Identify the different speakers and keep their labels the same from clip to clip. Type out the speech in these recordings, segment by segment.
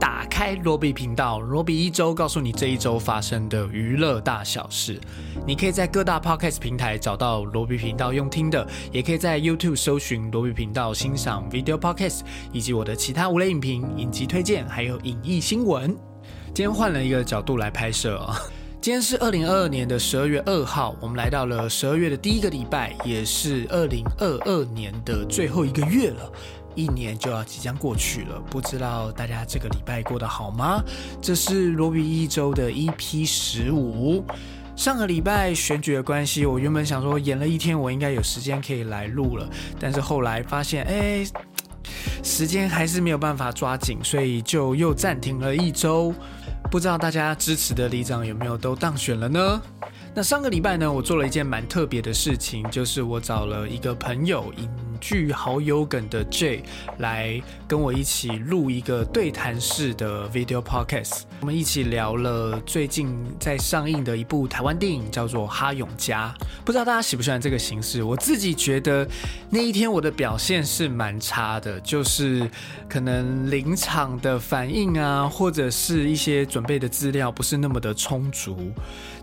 Speaker 1: 打开罗比频道，罗比一周告诉你这一周发生的娱乐大小事。你可以在各大 podcast 平台找到罗比频道用听的，也可以在 YouTube 搜寻罗比频道欣赏 video podcast，以及我的其他无类影评、影集推荐，还有影艺新闻。今天换了一个角度来拍摄啊。今天是二零二二年的十二月二号，我们来到了十二月的第一个礼拜，也是二零二二年的最后一个月了。一年就要即将过去了，不知道大家这个礼拜过得好吗？这是罗比一周的 EP 十五。上个礼拜选举的关系，我原本想说演了一天，我应该有时间可以来录了，但是后来发现，哎，时间还是没有办法抓紧，所以就又暂停了一周。不知道大家支持的里长有没有都当选了呢？那上个礼拜呢，我做了一件蛮特别的事情，就是我找了一个朋友。剧好友梗的 J 来跟我一起录一个对谈式的 video podcast，我们一起聊了最近在上映的一部台湾电影，叫做《哈永家》。不知道大家喜不喜欢这个形式？我自己觉得那一天我的表现是蛮差的，就是可能临场的反应啊，或者是一些准备的资料不是那么的充足。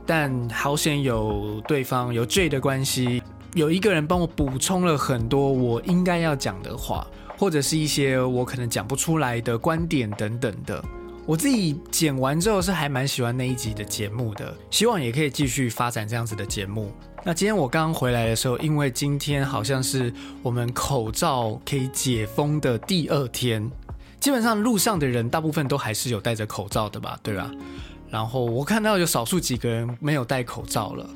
Speaker 1: 但好险有对方有 J 的关系。有一个人帮我补充了很多我应该要讲的话，或者是一些我可能讲不出来的观点等等的。我自己剪完之后是还蛮喜欢那一集的节目的，希望也可以继续发展这样子的节目。那今天我刚回来的时候，因为今天好像是我们口罩可以解封的第二天，基本上路上的人大部分都还是有戴着口罩的吧，对吧？然后我看到有少数几个人没有戴口罩了。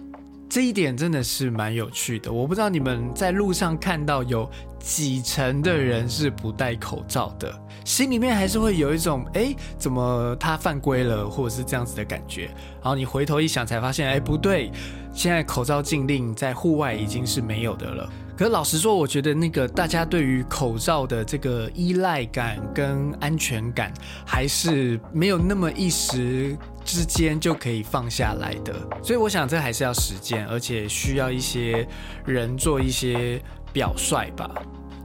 Speaker 1: 这一点真的是蛮有趣的，我不知道你们在路上看到有几成的人是不戴口罩的，心里面还是会有一种哎，怎么他犯规了，或者是这样子的感觉。然后你回头一想，才发现哎，不对，现在口罩禁令在户外已经是没有的了。可是老实说，我觉得那个大家对于口罩的这个依赖感跟安全感，还是没有那么一时之间就可以放下来的。所以我想，这还是要时间，而且需要一些人做一些表率吧。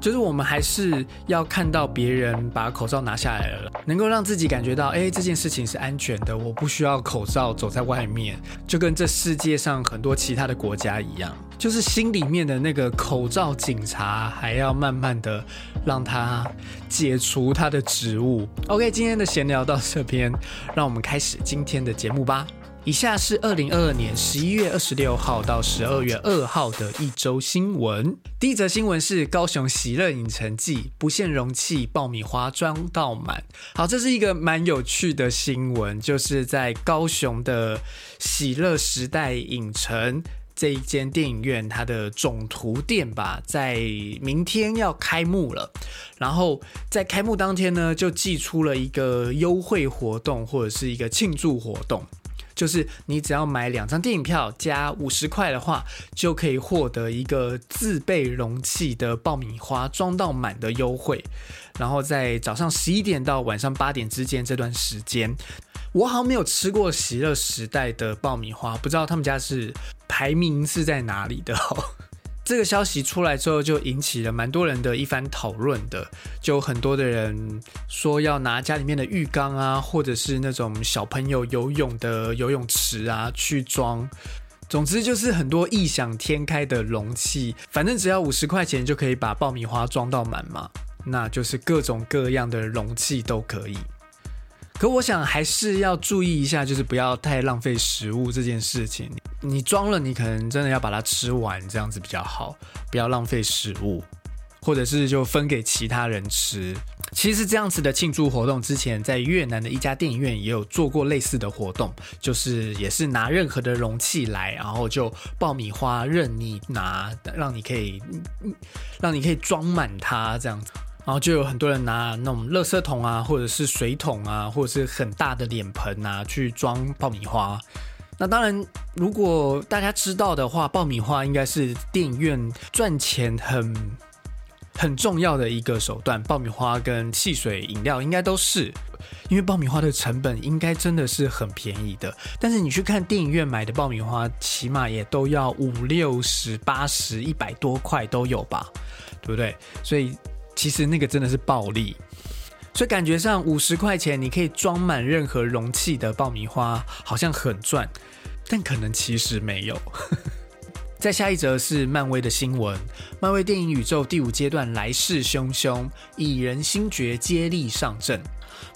Speaker 1: 就是我们还是要看到别人把口罩拿下来了，能够让自己感觉到，哎，这件事情是安全的，我不需要口罩走在外面，就跟这世界上很多其他的国家一样，就是心里面的那个口罩警察还要慢慢的让他解除他的职务。OK，今天的闲聊到这边，让我们开始今天的节目吧。以下是二零二二年十一月二十六号到十二月二号的一周新闻。第一则新闻是高雄喜乐影城季不限容器爆米花装到满。好，这是一个蛮有趣的新闻，就是在高雄的喜乐时代影城这一间电影院，它的总图店吧，在明天要开幕了。然后在开幕当天呢，就寄出了一个优惠活动或者是一个庆祝活动。就是你只要买两张电影票加五十块的话，就可以获得一个自备容器的爆米花装到满的优惠。然后在早上十一点到晚上八点之间这段时间，我好像没有吃过喜乐时代的爆米花，不知道他们家是排名是在哪里的。这个消息出来之后，就引起了蛮多人的一番讨论的。就很多的人说要拿家里面的浴缸啊，或者是那种小朋友游泳的游泳池啊去装。总之就是很多异想天开的容器，反正只要五十块钱就可以把爆米花装到满嘛。那就是各种各样的容器都可以。可我想还是要注意一下，就是不要太浪费食物这件事情。你装了，你可能真的要把它吃完，这样子比较好，不要浪费食物，或者是就分给其他人吃。其实这样子的庆祝活动，之前在越南的一家电影院也有做过类似的活动，就是也是拿任何的容器来，然后就爆米花任你拿，让你可以让你可以装满它这样子。然后就有很多人拿那种垃圾桶啊，或者是水桶啊，或者是很大的脸盆啊，去装爆米花。那当然，如果大家知道的话，爆米花应该是电影院赚钱很很重要的一个手段。爆米花跟汽水饮料应该都是，因为爆米花的成本应该真的是很便宜的。但是你去看电影院买的爆米花，起码也都要五六十、八十、一百多块都有吧，对不对？所以。其实那个真的是暴利，所以感觉上五十块钱你可以装满任何容器的爆米花，好像很赚，但可能其实没有。再下一则是漫威的新闻，漫威电影宇宙第五阶段来势汹汹，蚁人星爵接力上阵。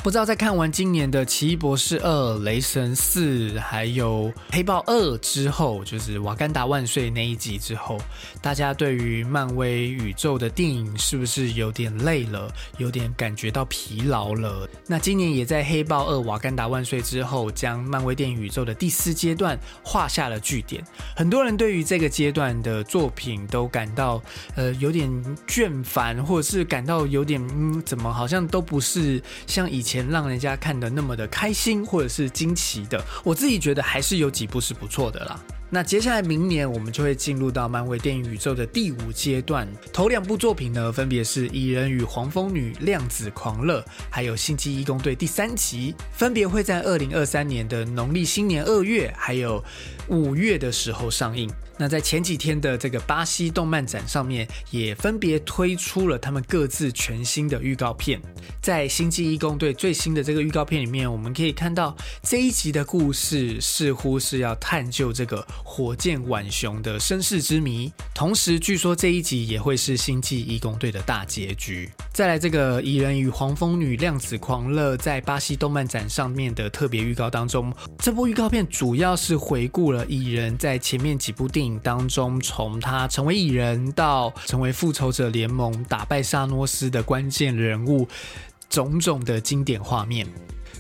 Speaker 1: 不知道在看完今年的《奇异博士二》《雷神四》还有《黑豹二》之后，就是《瓦干达万岁》那一集之后，大家对于漫威宇宙的电影是不是有点累了，有点感觉到疲劳了？那今年也在《黑豹二》《瓦干达万岁》之后，将漫威电影宇宙的第四阶段画下了句点。很多人对于这个阶段的作品都感到呃有点倦烦，或者是感到有点嗯，怎么好像都不是像以前。让人家看的那么的开心或者是惊奇的，我自己觉得还是有几部是不错的啦。那接下来明年我们就会进入到漫威电影宇宙的第五阶段，头两部作品呢分别是《蚁人与黄蜂女：量子狂热》，还有《星际义工队》第三集，分别会在二零二三年的农历新年二月还有五月的时候上映。那在前几天的这个巴西动漫展上面，也分别推出了他们各自全新的预告片。在《星际义工队》最新的这个预告片里面，我们可以看到这一集的故事似乎是要探究这个火箭浣熊的身世之谜。同时，据说这一集也会是《星际义工队》的大结局。再来，这个蚁人与黄蜂女量子狂热在巴西动漫展上面的特别预告当中，这部预告片主要是回顾了蚁人在前面几部电影。当中，从他成为蚁人到成为复仇者联盟打败萨诺斯的关键人物，种种的经典画面。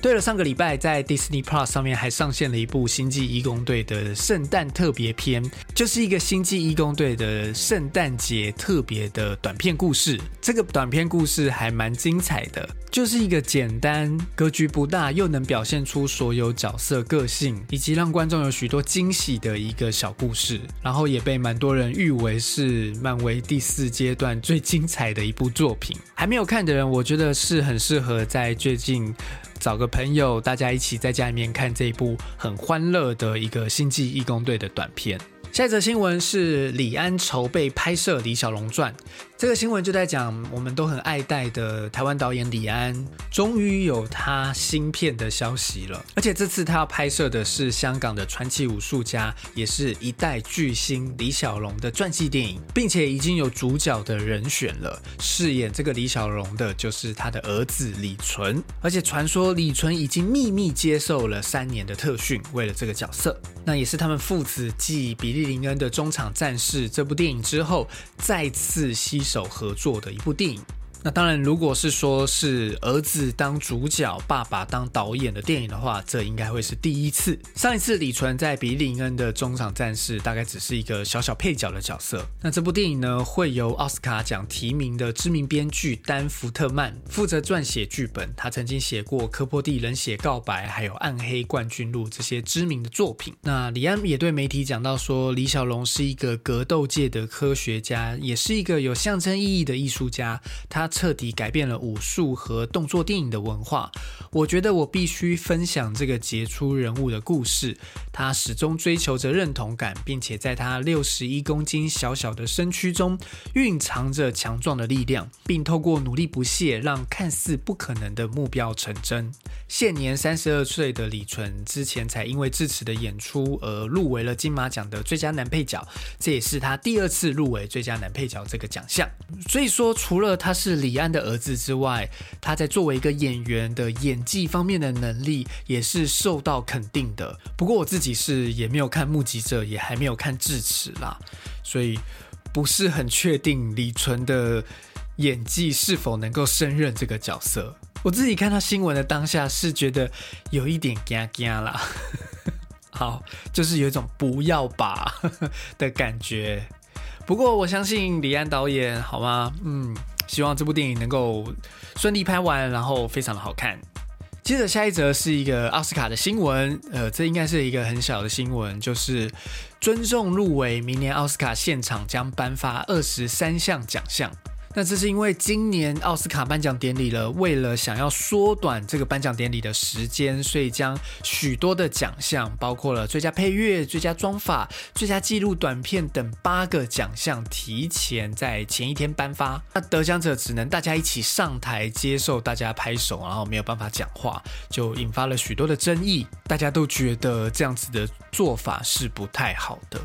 Speaker 1: 对了，上个礼拜在 Disney Plus 上面还上线了一部《星际义工队》的圣诞特别篇，就是一个《星际义工队》的圣诞节特别的短片故事。这个短片故事还蛮精彩的，就是一个简单、格局不大，又能表现出所有角色个性，以及让观众有许多惊喜的一个小故事。然后也被蛮多人誉为是漫威第四阶段最精彩的一部作品。还没有看的人，我觉得是很适合在最近。找个朋友，大家一起在家里面看这一部很欢乐的一个星际义工队的短片。下一则新闻是李安筹备拍摄《李小龙传》。这个新闻就在讲，我们都很爱戴的台湾导演李安，终于有他新片的消息了。而且这次他要拍摄的是香港的传奇武术家，也是一代巨星李小龙的传记电影，并且已经有主角的人选了。饰演这个李小龙的就是他的儿子李纯，而且传说李纯已经秘密接受了三年的特训，为了这个角色。那也是他们父子继《比利林恩的中场战士》这部电影之后，再次携。手合作的一部电影。那当然，如果是说是儿子当主角，爸爸当导演的电影的话，这应该会是第一次。上一次李纯在比利林恩的中场战士，大概只是一个小小配角的角色。那这部电影呢，会由奥斯卡奖提名的知名编剧丹福特曼负责撰写剧本。他曾经写过《科波蒂冷血告白》还有《暗黑冠军录》这些知名的作品。那李安也对媒体讲到说，李小龙是一个格斗界的科学家，也是一个有象征意义的艺术家。他彻底改变了武术和动作电影的文化。我觉得我必须分享这个杰出人物的故事。他始终追求着认同感，并且在他六十一公斤小小的身躯中蕴藏着强壮的力量，并透过努力不懈，让看似不可能的目标成真。现年三十二岁的李纯，之前才因为智齿的演出而入围了金马奖的最佳男配角，这也是他第二次入围最佳男配角这个奖项。所以说，除了他是李安的儿子之外，他在作为一个演员的演技方面的能力也是受到肯定的。不过我自己是也没有看《目击者》，也还没有看《智齿》啦，所以不是很确定李纯的演技是否能够胜任这个角色。我自己看到新闻的当下是觉得有一点惊惊啦，好，就是有一种不要吧 的感觉。不过我相信李安导演，好吗？嗯，希望这部电影能够顺利拍完，然后非常的好看。接着下一则是一个奥斯卡的新闻，呃，这应该是一个很小的新闻，就是尊重入围，明年奥斯卡现场将颁发二十三项奖项。那这是因为今年奥斯卡颁奖典礼了，为了想要缩短这个颁奖典礼的时间，所以将许多的奖项，包括了最佳配乐、最佳妆法、最佳纪录短片等八个奖项，提前在前一天颁发。那得奖者只能大家一起上台接受大家拍手，然后没有办法讲话，就引发了许多的争议。大家都觉得这样子的做法是不太好的。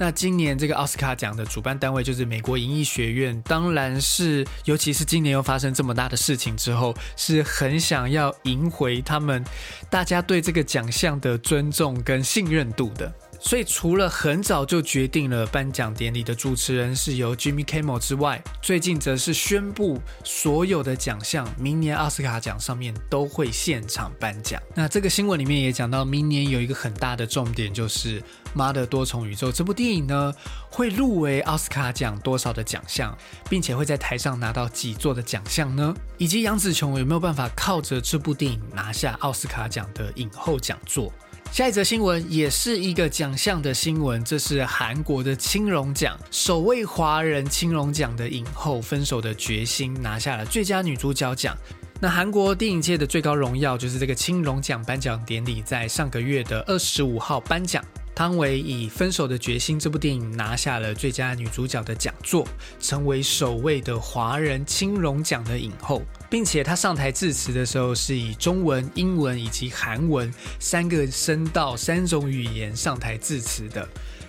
Speaker 1: 那今年这个奥斯卡奖的主办单位就是美国影艺学院，当然是，尤其是今年又发生这么大的事情之后，是很想要赢回他们大家对这个奖项的尊重跟信任度的。所以，除了很早就决定了颁奖典礼的主持人是由 Jimmy Kimmel 之外，最近则是宣布所有的奖项，明年奥斯卡奖上面都会现场颁奖。那这个新闻里面也讲到，明年有一个很大的重点，就是《妈的多重宇宙》这部电影呢，会入围奥斯卡奖多少的奖项，并且会在台上拿到几座的奖项呢？以及杨紫琼有没有办法靠着这部电影拿下奥斯卡奖的影后讲座？下一则新闻也是一个奖项的新闻，这是韩国的青龙奖首位华人青龙奖的影后《分手的决心》拿下了最佳女主角奖。那韩国电影界的最高荣耀就是这个青龙奖颁奖典礼，在上个月的二十五号颁奖。汤唯以《分手的决心》这部电影拿下了最佳女主角的讲座，成为首位的华人青龙奖的影后，并且他上台致辞的时候是以中文、英文以及韩文三个声道、三种语言上台致辞的。《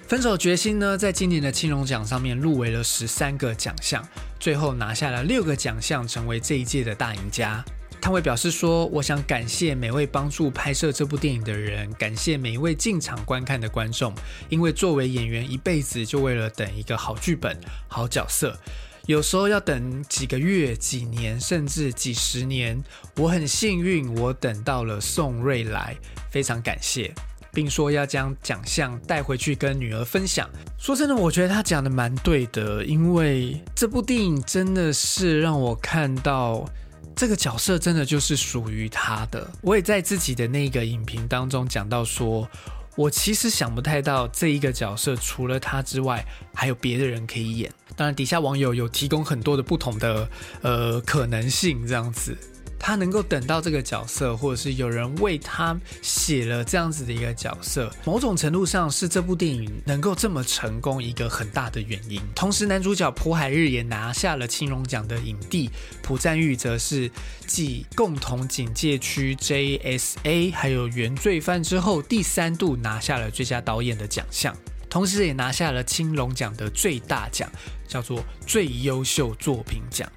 Speaker 1: 分手决心》呢，在今年的青龙奖上面入围了十三个奖项，最后拿下了六个奖项，成为这一届的大赢家。汤唯表示说：“我想感谢每位帮助拍摄这部电影的人，感谢每一位进场观看的观众。因为作为演员，一辈子就为了等一个好剧本、好角色，有时候要等几个月、几年，甚至几十年。我很幸运，我等到了宋瑞来，非常感谢，并说要将奖项带回去跟女儿分享。说真的，我觉得他讲的蛮对的，因为这部电影真的是让我看到。”这个角色真的就是属于他的。我也在自己的那个影评当中讲到说，我其实想不太到这一个角色除了他之外，还有别的人可以演。当然，底下网友有提供很多的不同的呃可能性，这样子。他能够等到这个角色，或者是有人为他写了这样子的一个角色，某种程度上是这部电影能够这么成功一个很大的原因。同时，男主角朴海日也拿下了青龙奖的影帝，朴赞玉则是继共同警戒区 JSA 还有原罪犯之后，第三度拿下了最佳导演的奖项，同时也拿下了青龙奖的最大奖，叫做最优秀作品奖。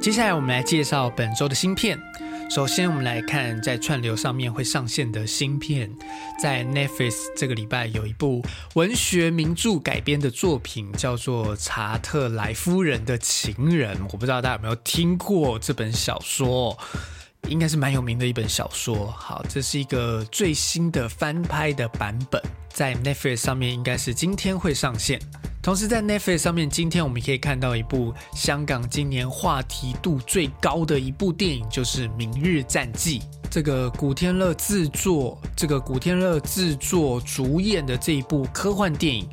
Speaker 1: 接下来我们来介绍本周的新片。首先，我们来看在串流上面会上线的新片。在 Netflix 这个礼拜有一部文学名著改编的作品，叫做《查特莱夫人的情人》。我不知道大家有没有听过这本小说，应该是蛮有名的一本小说。好，这是一个最新的翻拍的版本，在 Netflix 上面应该是今天会上线。同时，在 Netflix 上面，今天我们可以看到一部香港今年话题度最高的一部电影，就是《明日战记》。这个古天乐制作，这个古天乐制作主演的这一部科幻电影。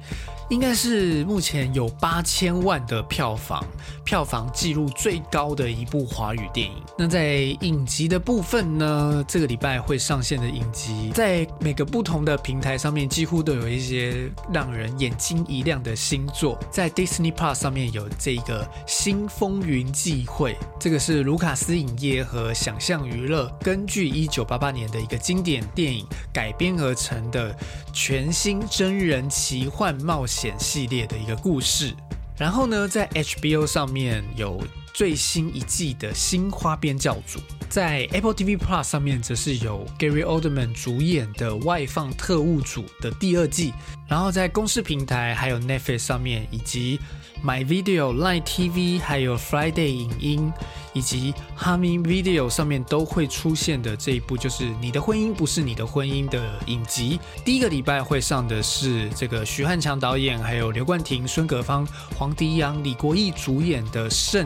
Speaker 1: 应该是目前有八千万的票房，票房记录最高的一部华语电影。那在影集的部分呢？这个礼拜会上线的影集，在每个不同的平台上面，几乎都有一些让人眼睛一亮的新作。在 Disney Plus 上面有这个《新风云际会》，这个是卢卡斯影业和想象娱乐根据一九八八年的一个经典电影改编而成的全新真人奇幻冒险。险系列的一个故事，然后呢，在 HBO 上面有最新一季的新花边教主，在 Apple TV Plus 上面则是有 Gary Oldman 主演的外放特务组的第二季，然后在公视平台还有 Netflix 上面以及。My Video、Line TV，还有 Friday 影音，以及 Humming Video 上面都会出现的这一部，就是《你的婚姻不是你的婚姻》的影集。第一个礼拜会上的是这个徐汉强导演，还有刘冠廷、孙葛芳、黄迪阳、李国义主演的《圣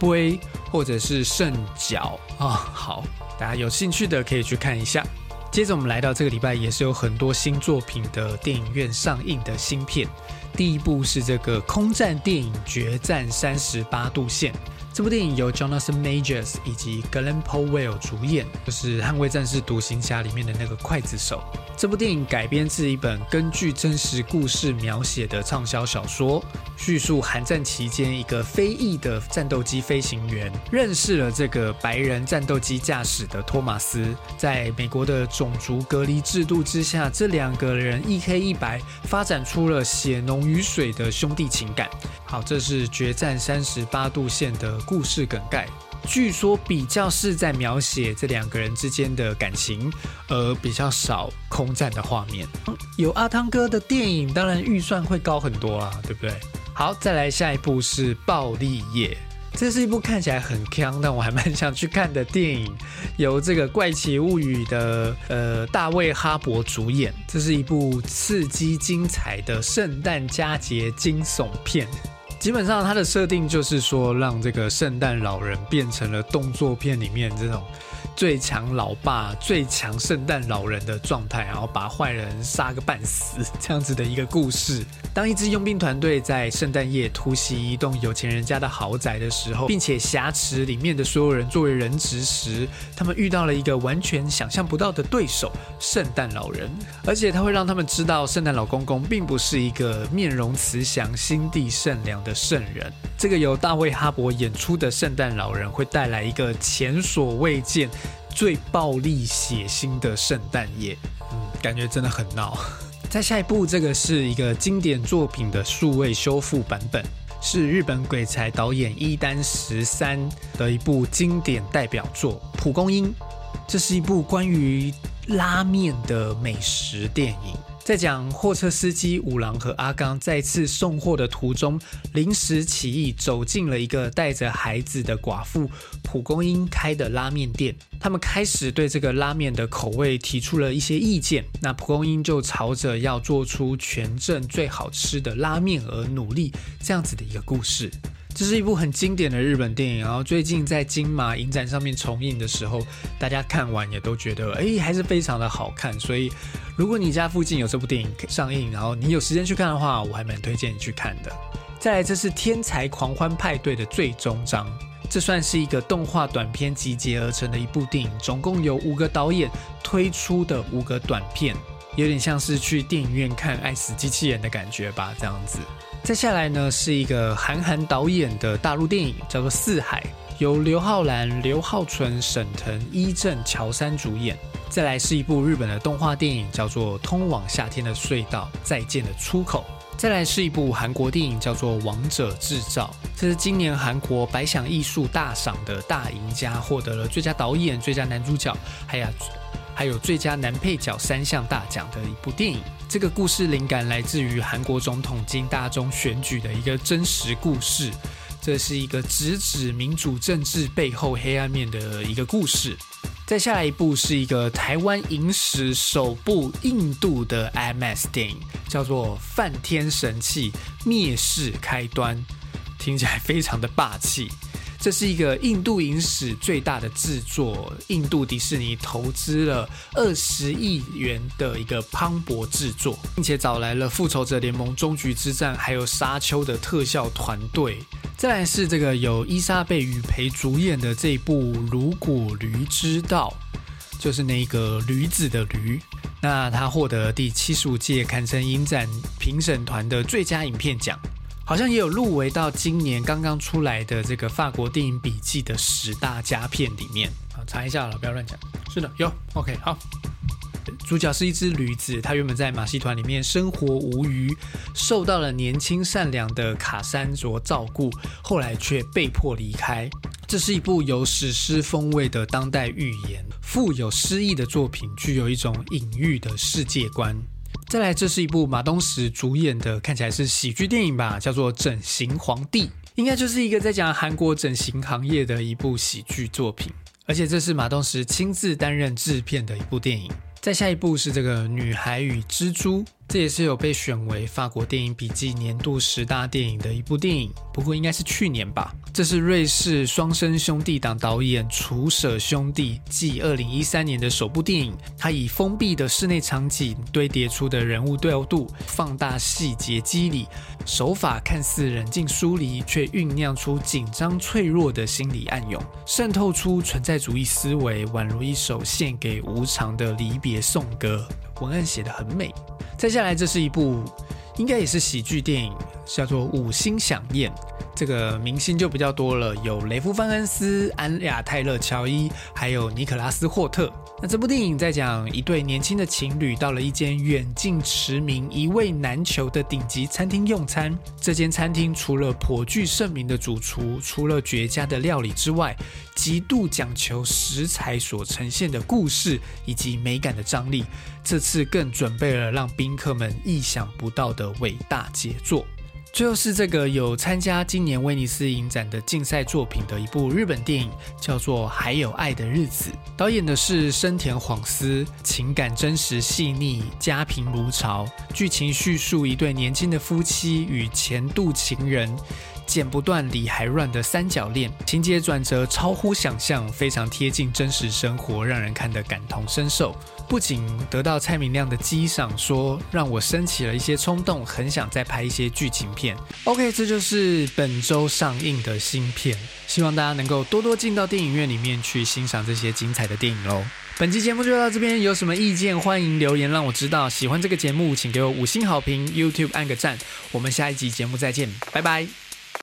Speaker 1: 杯》或者是《圣角》啊。好，大家有兴趣的可以去看一下。接着我们来到这个礼拜，也是有很多新作品的电影院上映的新片。第一部是这个空战电影《决战三十八度线》。这部电影由 Jonathan Majors 以及 Glenn Powell 主演，就是《捍卫战士独行侠》里面的那个刽子手。这部电影改编自一本根据真实故事描写的畅销小说，叙述寒战期间一个非裔的战斗机飞行员认识了这个白人战斗机驾驶的托马斯，在美国的种族隔离制度之下，这两个人一黑一白，发展出了血浓于水的兄弟情感。好，这是《决战三十八度线》的故事梗概。据说比较是在描写这两个人之间的感情，而比较少空战的画面。有阿汤哥的电影，当然预算会高很多啊，对不对？好，再来下一部是《暴力夜》，这是一部看起来很强，但我还蛮想去看的电影，由这个《怪奇物语》的呃大卫哈伯主演。这是一部刺激精彩的圣诞佳节惊悚片。基本上，它的设定就是说，让这个圣诞老人变成了动作片里面这种。最强老爸、最强圣诞老人的状态，然后把坏人杀个半死，这样子的一个故事。当一支佣兵团队在圣诞夜突袭一栋有钱人家的豪宅的时候，并且挟持里面的所有人作为人质时，他们遇到了一个完全想象不到的对手——圣诞老人。而且他会让他们知道，圣诞老公公并不是一个面容慈祥、心地善良的圣人。这个由大卫·哈伯演出的圣诞老人会带来一个前所未见。最暴力血腥的圣诞夜，嗯，感觉真的很闹。在下一部，这个是一个经典作品的数位修复版本，是日本鬼才导演伊丹十三的一部经典代表作《蒲公英》。这是一部关于拉面的美食电影。在讲货车司机五郎和阿刚再次送货的途中，临时起意走进了一个带着孩子的寡妇蒲公英开的拉面店。他们开始对这个拉面的口味提出了一些意见。那蒲公英就朝着要做出全镇最好吃的拉面而努力，这样子的一个故事。这是一部很经典的日本电影，然后最近在金马影展上面重映的时候，大家看完也都觉得，哎，还是非常的好看。所以，如果你家附近有这部电影上映，然后你有时间去看的话，我还蛮推荐你去看的。再来，这是《天才狂欢派对》的最终章，这算是一个动画短片集结而成的一部电影，总共有五个导演推出的五个短片，有点像是去电影院看《爱死机器人》的感觉吧，这样子。再下来呢，是一个韩寒导演的大陆电影，叫做《四海》，由刘浩然、刘浩存、沈腾、伊正、乔杉主演。再来是一部日本的动画电影，叫做《通往夏天的隧道：再见的出口》。再来是一部韩国电影，叫做《王者制造》，这是今年韩国百想艺术大赏的大赢家，获得了最佳导演、最佳男主角，还有还有最佳男配角三项大奖的一部电影。这个故事灵感来自于韩国总统金大中选举的一个真实故事，这是一个直指民主政治背后黑暗面的一个故事。再下来一部是一个台湾影史首部印度的 IMAX 电影，叫做《梵天神器：灭世开端》，听起来非常的霸气。这是一个印度影史最大的制作，印度迪士尼投资了二十亿元的一个磅礴制作，并且找来了《复仇者联盟：终局之战》还有《沙丘》的特效团队。再来是这个由伊莎贝·雨培主演的这部《如果驴知道》，就是那个驴子的驴。那他获得第七十五届坎城影展评审团的最佳影片奖。好像也有入围到今年刚刚出来的这个法国电影笔记的十大佳片里面啊，查一下了，不要乱讲。是的，有。OK，好。主角是一只驴子，它原本在马戏团里面生活无余，受到了年轻善良的卡山卓照顾，后来却被迫离开。这是一部有史诗风味的当代寓言，富有诗意的作品，具有一种隐喻的世界观。再来，这是一部马东石主演的，看起来是喜剧电影吧，叫做《整形皇帝》，应该就是一个在讲韩国整形行业的一部喜剧作品，而且这是马东石亲自担任制片的一部电影。再下一部是这个《女孩与蜘蛛》，这也是有被选为法国电影笔记年度十大电影的一部电影，不过应该是去年吧。这是瑞士双生兄弟党导演楚舍兄弟继二零一三年的首部电影。他以封闭的室内场景堆叠出的人物调度，放大细节肌理，手法看似冷静疏离，却酝酿出紧张脆弱的心理暗涌，渗透出存在主义思维，宛如一首献给无常的离别颂歌。文案写的很美。再下来，这是一部应该也是喜剧电影，叫做《五星响宴》。这个明星就比较多了，有雷夫·范恩斯、安雅·泰勒·乔伊，还有尼可拉斯·霍特。那这部电影在讲一对年轻的情侣到了一间远近驰名、一位难求的顶级餐厅用餐。这间餐厅除了颇具盛名的主厨，除了绝佳的料理之外，极度讲求食材所呈现的故事以及美感的张力。这次更准备了让宾客们意想不到的伟大杰作。最后是这个有参加今年威尼斯影展的竞赛作品的一部日本电影，叫做《还有爱的日子》，导演的是生田晃司，情感真实细腻，家贫如潮，剧情叙述一对年轻的夫妻与前度情人。剪不断理还乱的三角恋，情节转折超乎想象，非常贴近真实生活，让人看得感同身受。不仅得到蔡明亮的激赏，说让我升起了一些冲动，很想再拍一些剧情片。OK，这就是本周上映的新片，希望大家能够多多进到电影院里面去欣赏这些精彩的电影喽。本期节目就到这边，有什么意见欢迎留言让我知道。喜欢这个节目，请给我五星好评，YouTube 按个赞。我们下一集节目再见，拜拜。